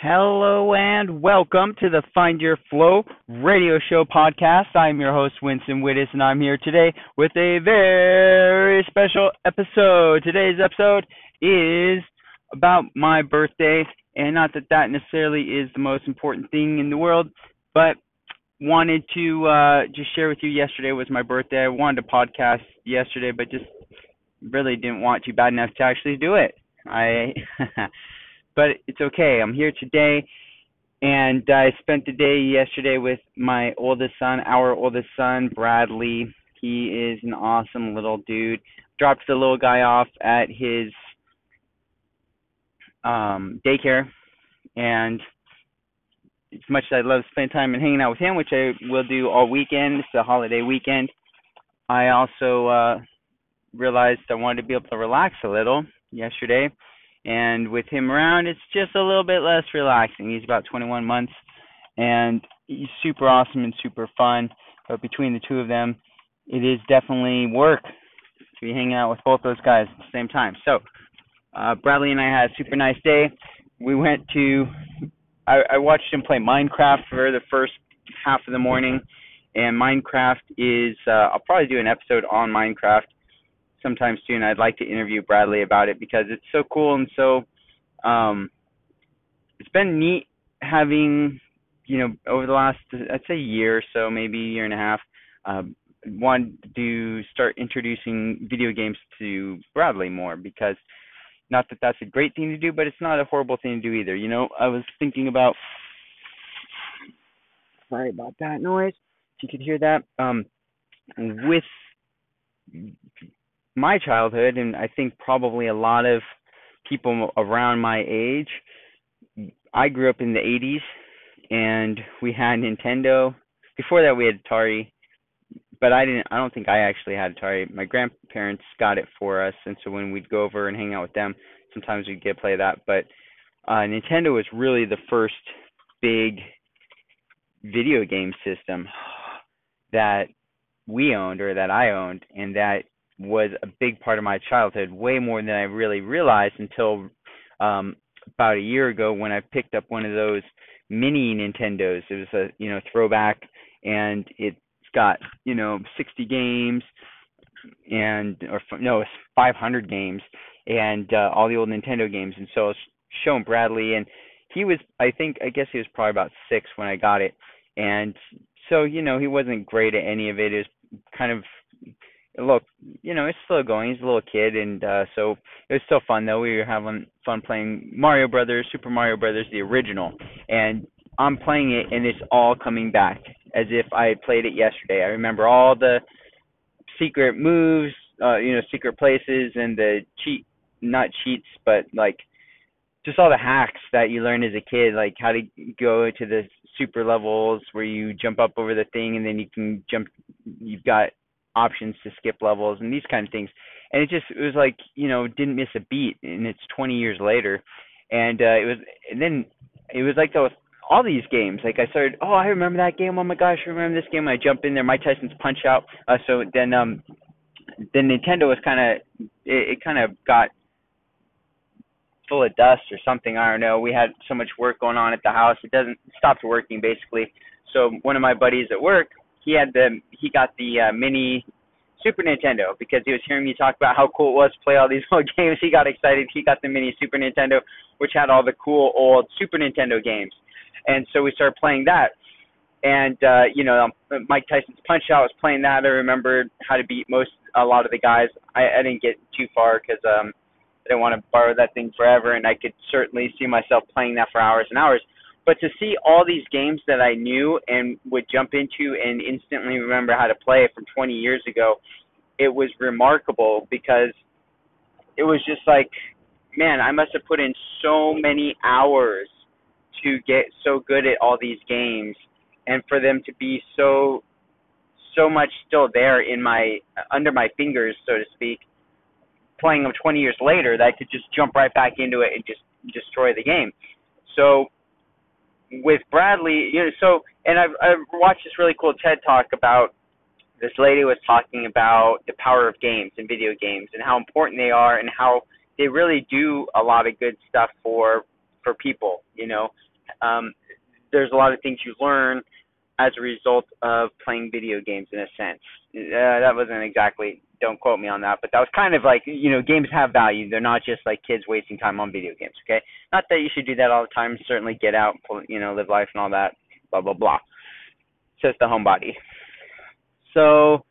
Hello and welcome to the Find Your Flow radio show podcast. I'm your host, Winston Widdes, and I'm here today with a very special episode. Today's episode is about my birthday, and not that that necessarily is the most important thing in the world, but wanted to uh, just share with you yesterday was my birthday. I wanted to podcast yesterday, but just really didn't want to bad enough to actually do it. I but it's okay. I'm here today, and I spent the day yesterday with my oldest son, our oldest son, Bradley. He is an awesome little dude. Dropped the little guy off at his um daycare, and as much as I love spending time and hanging out with him, which I will do all weekend, it's a holiday weekend. I also uh realized I wanted to be able to relax a little yesterday and with him around, it's just a little bit less relaxing. He's about 21 months, and he's super awesome and super fun. But between the two of them, it is definitely work to be hanging out with both those guys at the same time. So, uh, Bradley and I had a super nice day. We went to, I, I watched him play Minecraft for the first half of the morning, and Minecraft is, uh, I'll probably do an episode on Minecraft sometime soon. I'd like to interview Bradley about it because it's so cool and so um it's been neat having you know over the last I'd say year or so, maybe year and a half, um wanted to start introducing video games to Bradley more because not that that's a great thing to do, but it's not a horrible thing to do either. You know, I was thinking about sorry about that noise. If you could hear that, um, with my childhood, and I think probably a lot of people around my age, I grew up in the 80s, and we had Nintendo. Before that, we had Atari, but I didn't. I don't think I actually had Atari. My grandparents got it for us, and so when we'd go over and hang out with them, sometimes we'd get play that. But uh, Nintendo was really the first big video game system that we owned or that I owned, and that was a big part of my childhood, way more than I really realized until um about a year ago when I picked up one of those mini Nintendos. It was a you know throwback, and it's got you know 60 games, and or no, it's 500 games, and uh, all the old Nintendo games. And so I was showing Bradley, and he was I think I guess he was probably about six when I got it, and so you know he wasn't great at any of it. It was kind of look, you know, it's still going. He's a little kid, and uh, so it was still fun though. We were having fun playing Mario Brothers, Super Mario Brothers, the original, and I'm playing it, and it's all coming back as if I played it yesterday. I remember all the secret moves, uh, you know, secret places, and the cheat, not cheats, but like just all the hacks that you learn as a kid, like how to go to the super levels where you jump up over the thing and then you can jump. You've got options to skip levels and these kind of things. And it just it was like you know didn't miss a beat, and it's 20 years later, and uh, it was and then it was like those all these games. Like I started, oh I remember that game. Oh my gosh, I remember this game. I jump in there, Mike Tyson's Punch Out. Uh, so then um then Nintendo was kind of it, it kind of got full of dust or something. I don't know. We had so much work going on at the house. It doesn't stopped working basically. So one of my buddies at work he had the he got the uh, mini Super Nintendo because he was hearing me talk about how cool it was to play all these old games. He got excited. He got the mini Super Nintendo, which had all the cool old Super Nintendo games, and so we started playing that. And uh, you know, um, Mike Tyson's Punch Out was playing that. I remembered how to beat most a lot of the guys. I, I didn't get too far because um, I didn't want to borrow that thing forever, and I could certainly see myself playing that for hours and hours. But to see all these games that I knew and would jump into and instantly remember how to play from 20 years ago, it was remarkable because it was just like, man, I must have put in so many hours, to get so good at all these games and for them to be so so much still there in my under my fingers so to speak playing them 20 years later that I could just jump right back into it and just destroy the game. So with Bradley you know so and I've I've watched this really cool TED talk about this lady was talking about the power of games and video games and how important they are and how they really do a lot of good stuff for for people you know. Um there's a lot of things you learn as a result of playing video games in a sense. Uh, that wasn't exactly don't quote me on that but that was kind of like you know games have value. They're not just like kids wasting time on video games okay? Not that you should do that all the time. Certainly get out you know live life and all that blah blah blah. Says the homebody. So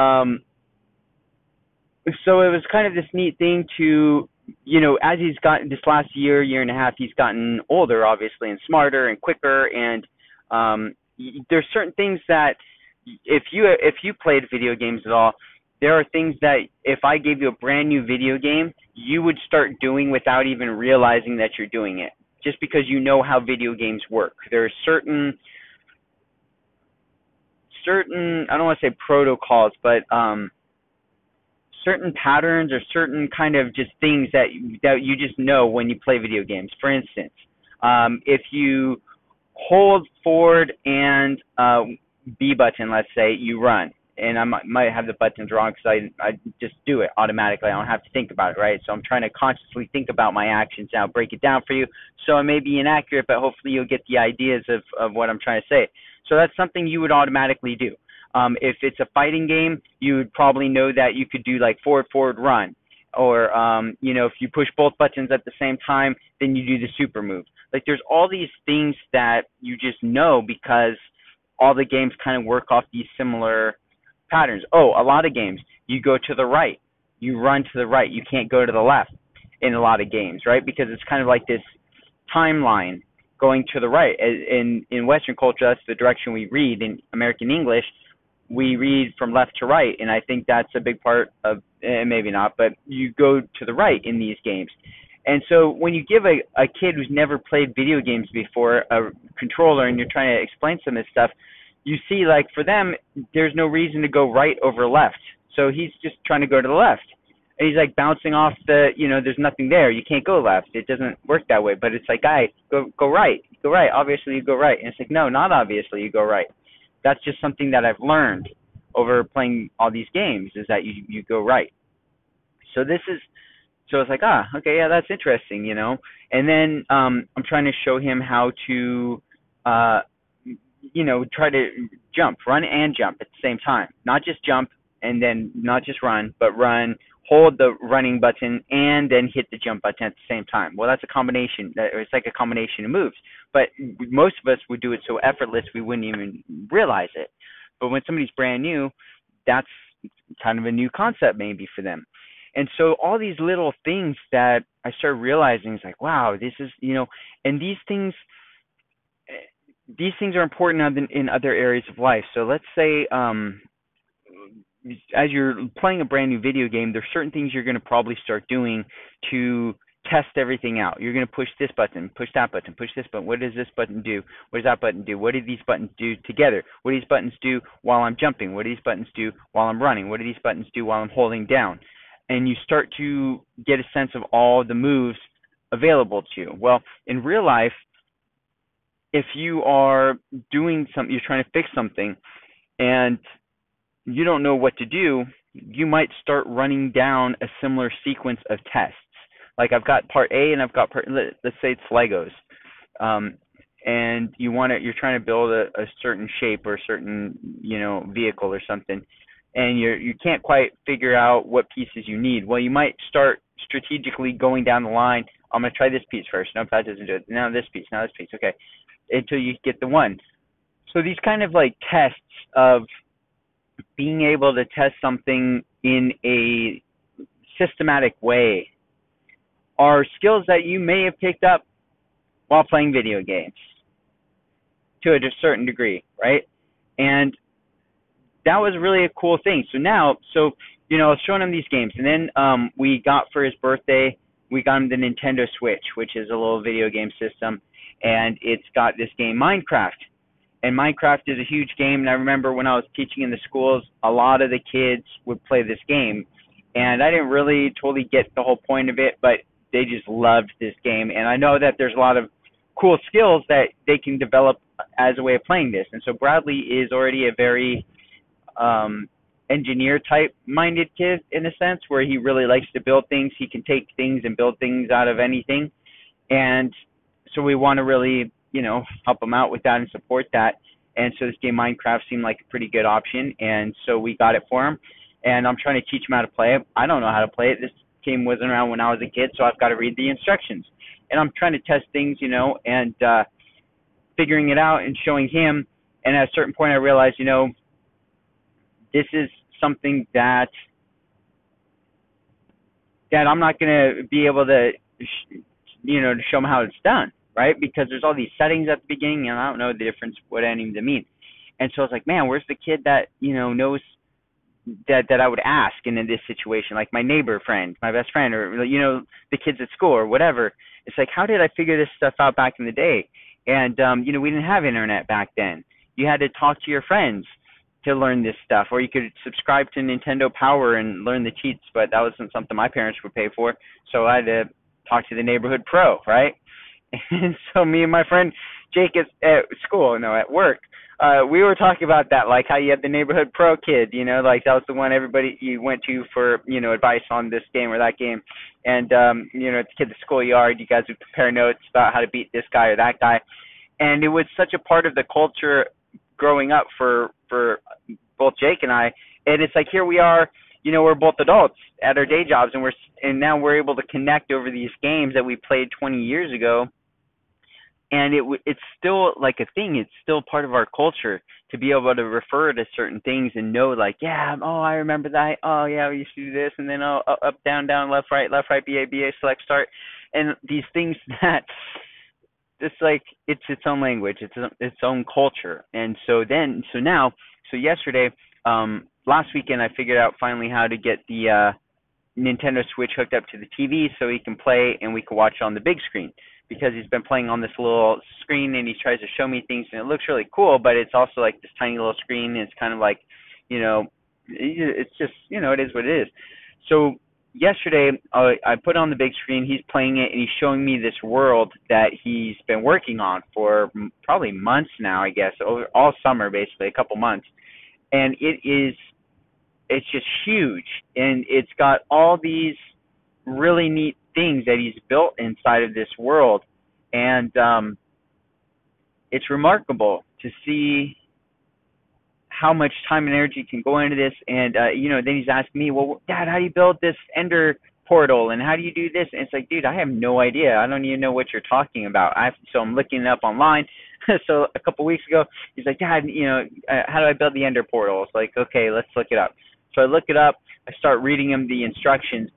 um so it was kind of this neat thing to you know as he's gotten this last year year and a half he's gotten older obviously and smarter and quicker and um there's certain things that if you if you played video games at all there are things that if I gave you a brand new video game you would start doing without even realizing that you're doing it just because you know how video games work there are certain certain I don't want to say protocols, but um, certain patterns or certain kind of just things that that you just know when you play video games. For instance, um, if you hold forward and uh, B button, let's say you run, and I might, might have the buttons wrong because I I just do it automatically. I don't have to think about it, right? So I'm trying to consciously think about my actions now, break it down for you. So it may be inaccurate, but hopefully you'll get the ideas of of what I'm trying to say. So that's something you would automatically do. Um, if it's a fighting game, you would probably know that you could do like forward, forward, run. Or, um, you know, if you push both buttons at the same time, then you do the super move. Like there's all these things that you just know because all the games kind of work off these similar patterns. Oh, a lot of games, you go to the right. You run to the right. You can't go to the left in a lot of games, right? Because it's kind of like this timeline going to the right. In in Western culture, that's the direction we read. In American English, we read from left to right, and I think that's a big part of. and maybe not, but you go to the right in these games. And so when you give a, a kid who's never played video games before a controller and you're trying to explain some of this stuff, you see like for them there's no reason to go right over left. So he's just trying to go to the left. And he's like bouncing off the you know there's nothing there. You can't go left. It doesn't work that way. But it's like guy go go right. Go right. Obviously you go right. And it's like no not obviously you go right that's just something that i've learned over playing all these games is that you you go right so this is so it's like ah okay yeah that's interesting you know and then um i'm trying to show him how to uh you know try to jump run and jump at the same time not just jump and then not just run but run hold the running button and then hit the jump button at the same time. Well, that's a combination. It's like a combination of moves. But most of us would do it so effortless we wouldn't even realize it. But when somebody's brand new, that's kind of a new concept maybe for them. And so all these little things that I started realizing is like, wow, this is you know, and these things these things are important in other areas of life. So let's say um as you're playing a brand new video game, there's certain things you're going to probably start doing to test everything out. You're going to push this button, push that button, push this button. What does this button do? What does that button do? What do these buttons do together? What do these buttons do while I'm jumping? What do these buttons do while I'm running? What do these buttons do while I'm holding down? And you start to get a sense of all the moves available to you. Well, in real life, if you are doing something, you're trying to fix something, and you don't know what to do, you might start running down a similar sequence of tests. Like I've got part A and I've got part. Let's say it's Legos, um, and you want to. You're trying to build a, a certain shape or a certain you know vehicle or something, and you you can't quite figure out what pieces you need. Well, you might start strategically going down the line. I'm gonna try this piece first. No, that doesn't do it. Now this piece. Now this piece. Okay, until you get the one. So these kind of like tests of being able to test something in a systematic way are skills that you may have picked up while playing video games to a certain degree, right? And that was really a cool thing. So now, so you know, I was showing him these games, and then um, we got for his birthday, we got him the Nintendo Switch, which is a little video game system, and it's got this game Minecraft. And Minecraft is a huge game, and I remember when I was teaching in the schools, a lot of the kids would play this game, and I didn't really totally get the whole point of it, but they just loved this game, and I know that there's a lot of cool skills that they can develop as a way of playing this. And so Bradley is already a very um, engineer type minded kid in a sense where he really likes to build things. He can take things and build things out of anything. And so we want to really, you know, help him out with that and support that. And so this game Minecraft seemed like a pretty good option and so we got it for him. And I'm trying to teach him how to play it. I don't know how to play it. This game wasn't around when I was a kid, so I've got to read the instructions. And I'm trying to test things, you know, and uh figuring it out and showing him. And at a certain point, I realized, you know, this is something that that I'm not going to be able to, sh- you know, to show him how it's done, right? Because there's all these settings at the beginning, and I don't know the difference what any of them mean. And so I was like, man, where's the kid that you know knows that that I would ask in, in this situation, like my neighbor friend, my best friend, or you know the kids at school or whatever. It's like, how did I figure this stuff out back in the day? And um, you know, we didn't have internet back then. You had to talk to your friends to learn this stuff, or you could subscribe to Nintendo Power and learn the cheats. But that wasn't something my parents would pay for, so I had to talk to the neighborhood pro, right? And so me and my friend Jake is at school, no, at work, uh we were talking about that like how you had the neighborhood pro kid you know like that was the one everybody you went to for you know advice on this game or that game. And um you know at the schoolyard you guys would compare notes about how to beat this guy or that guy. And it was such a part of the culture growing up for for both Jake and I. And it's like here we are you know we're both adults at our day jobs and we're and now we're able to connect over these games that we played 20 years ago and it it's still like a thing. It's still part of our culture to be able to refer to certain things and know like yeah oh i remember that. Oh yeah we used to do this. And then oh up down down left right left right ba ba select start. And these things that it's like it's its own language. It's its own culture. And so then so now so yesterday um last weekend i figured out finally how to get the uh nintendo switch hooked up to the tv so we can play and we can watch on the big screen because he's been playing on this little screen and he tries to show me things and it looks really cool, but it's also like this tiny little screen and it's kind of like, you know, it's just, you know, it is what it is. So yesterday uh, I put on the big screen, he's playing it and he's showing me this world that he's been working on for probably months now, I guess, over all summer basically, a couple months. And it is it's just huge and it's got all these really neat things that he's built inside of this world, and um, it's remarkable to see how much time and energy can go into this. And uh, you know, then he's asking me, "Well, Dad, how do you build this Ender portal, and how do you do this?" And it's like, dude, I have no idea. I don't even know what you're talking about. I have, so I'm looking it up online. so a couple weeks ago, he's like, Dad, you know, uh, how do I build the Ender portal? It's like, okay, let's look it up. So I look it up. I start reading him the instructions,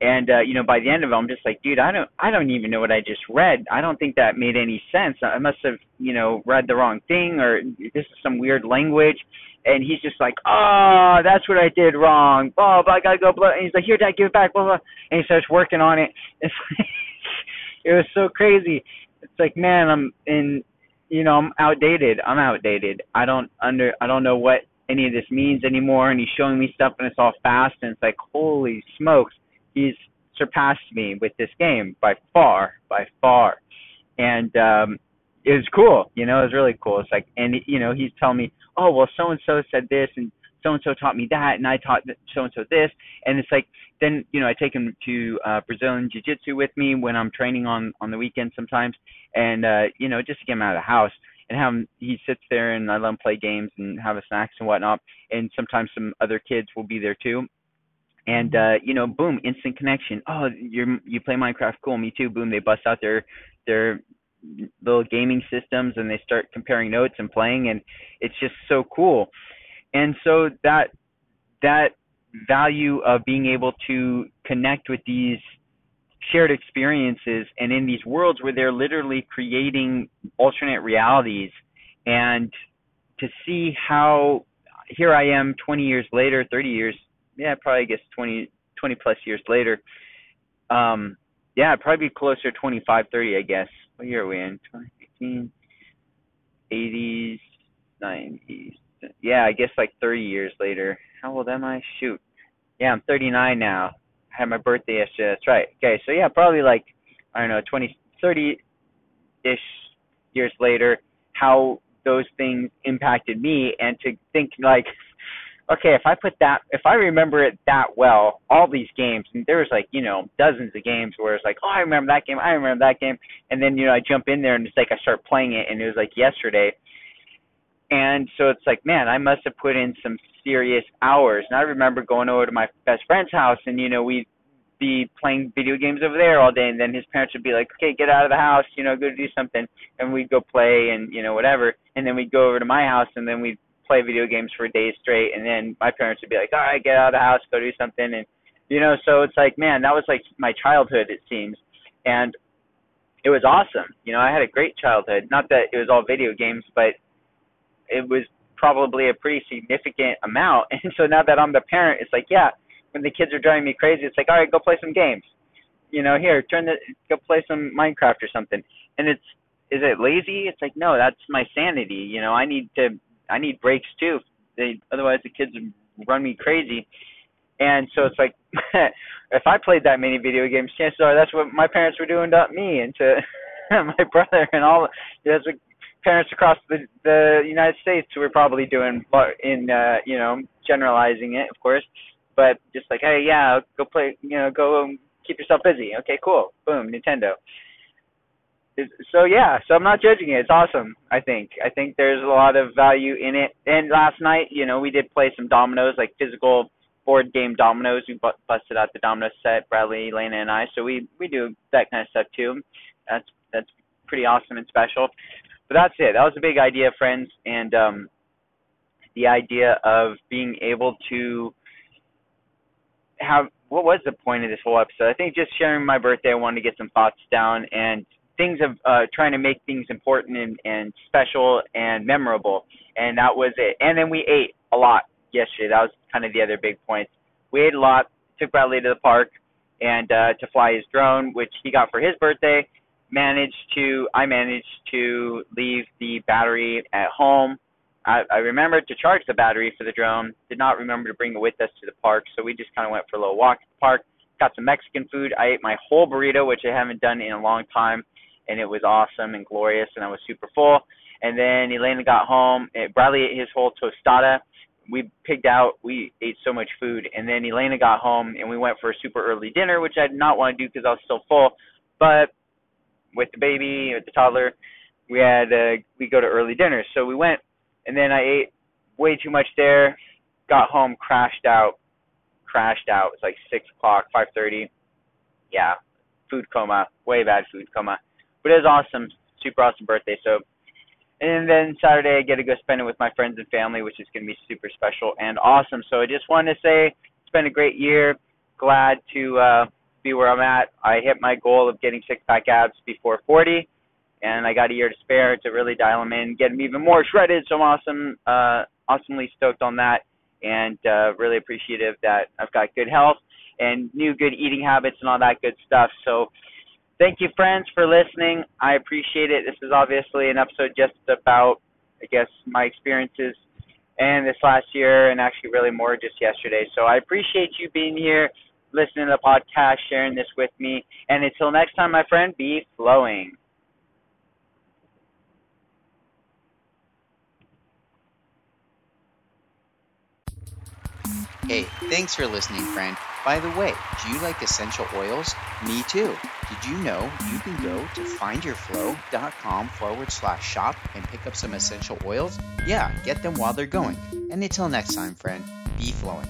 and uh, you know by the end of it i'm just like dude i don't i don't even know what i just read. I don't think that made any sense. I must have you know read the wrong thing or this is some weird language. And he's just like oh that's what i did wrong. Blah blah i gotta go blah. And he's like here dad give it back. Blah blah and he starts working on it. It's like, it was so crazy. It's like man i'm in you know i'm outdated. I'm outdated. I don't under i don't know what any of this means anymore. And he's showing me stuff and it's all fast. And it's like holy smokes he's surpassed me with this game by far, by far. And um it was cool, you know, it was really cool. It's like and you know, he's telling me, "Oh, well so and so said this and so and so taught me that and I taught so and so this." And it's like then, you know, I take him to uh Brazilian jiu-jitsu with me when I'm training on on the weekend sometimes and uh you know, just to get him out of the house and have him he sits there and I let him play games and have a snacks and whatnot and sometimes some other kids will be there too and uh you know boom instant connection. Oh you're you play minecraft cool me too. Boom they bust out their their little gaming systems and they start comparing notes and playing and it's just so cool. And so that that value of being able to connect with these shared experiences and in these worlds where they're literally creating alternate realities and to see how here I am 20 years later 30 years yeah, probably I guess 20, 20 plus years later. Um, yeah, probably closer 25, 30, I guess. What year are we in? 20, 1980s, 90s. Yeah, I guess like 30 years later. How old am I? Shoot. Yeah, I'm 39 now. I had my birthday yesterday. That's right. Okay, so yeah, probably like I don't know, 20, 30 ish years later, how those things impacted me, and to think like okay, if I put that, if I remember it that well, all these games, and there was like, you know, dozens of games where it's like, oh, I remember that game, I remember that game, and then, you know, I jump in there and it's like I start playing it, and it was like yesterday. And so it's like, man, I must have put in some serious hours. And I remember going over to my best friend's house, and, you know, we'd be playing video games over there all day, and then his parents would be like, okay, get out of the house, you know, go do something. And we'd go play and, you know, whatever. And then we'd go over to my house, and then we'd play video games for days straight and then my parents would be like all right get out of the house go do something and you know so it's like man that was like my childhood it seems and it was awesome. You know i had a great childhood. Not that it was all video games but it was probably a pretty significant amount. And so now that i'm the parent it's like yeah when the kids are driving me crazy it's like all right go play some games. You know here turn the go play some minecraft or something. And it's is it lazy? It's like no that's my sanity. You know i need to I need breaks too. They otherwise the kids would run me crazy. And so it's like if I played that many video games, chances are that's what my parents were doing to me and to my brother and all. That's what parents across the the United States who were probably doing. But in uh, you know generalizing it, of course. But just like hey, yeah, go play. You know, go um, keep yourself busy. Okay, cool. Boom, Nintendo so yeah, so I'm not judging it. It's awesome. I think. I think there's a lot of value in it. And last night, you know, we did play some dominoes, like physical board game dominoes. We bu- busted out the domino set, Bradley, Elena, and I. So we we do that kind of stuff too. That's that's pretty awesome and special. But that's it. That was a big idea, friends, and um, the idea of being able to have what was the point of this whole episode? I think just sharing my birthday. I wanted to get some thoughts down and things of uh, trying to make things important and, and special and memorable, and that was it. And then we ate a lot yesterday. That was kind of the other big point. We ate a lot. Took Bradley to the park and uh, to fly his drone, which he got for his birthday. Managed to I managed to leave the battery at home. I, I remembered to charge the battery for the drone. Did not remember to bring it with us to the park, so we just kind of went for a little walk at the park. Got some Mexican food. I ate my whole burrito, which I haven't done in a long time and it was awesome and glorious, and I was super full. And then Elena got home. And Bradley ate his whole tostada. We pigged out. We ate so much food, and then Elena got home, and we went for a super early dinner, which I did not want to do because I was still full. But with the baby, with the toddler, we had uh, we go to early dinner, so we went, and then I ate way too much there. Got home, crashed out, crashed out. It was like six o'clock, five thirty. Yeah, food coma, way bad food coma. But it was awesome, super awesome birthday. So, and then Saturday I get to go spend it with my friends and family, which is going to be super special and awesome. So I just wanted to say it's been a great year. Glad to uh, be where I'm at. I hit my goal of getting six pack abs before 40, and I got a year to spare to really dial them in, get them even more shredded. So I'm awesome, uh, awesomely stoked on that, and uh, really appreciative that I've got good health and new good eating habits and all that good stuff. So thank you, friends, for listening. I appreciate it. This is obviously an episode just about, I guess, my experiences and this last year, and actually, really more just yesterday. So I appreciate you being here, listening to the podcast, sharing this with me. And until next time, my friend, be flowing. Hey, thanks for listening, friend. By the way, do you like essential oils? Me too. Did you know you can go to findyourflow.com forward slash shop and pick up some essential oils? Yeah, get them while they're going. And until next time, friend, be flowing.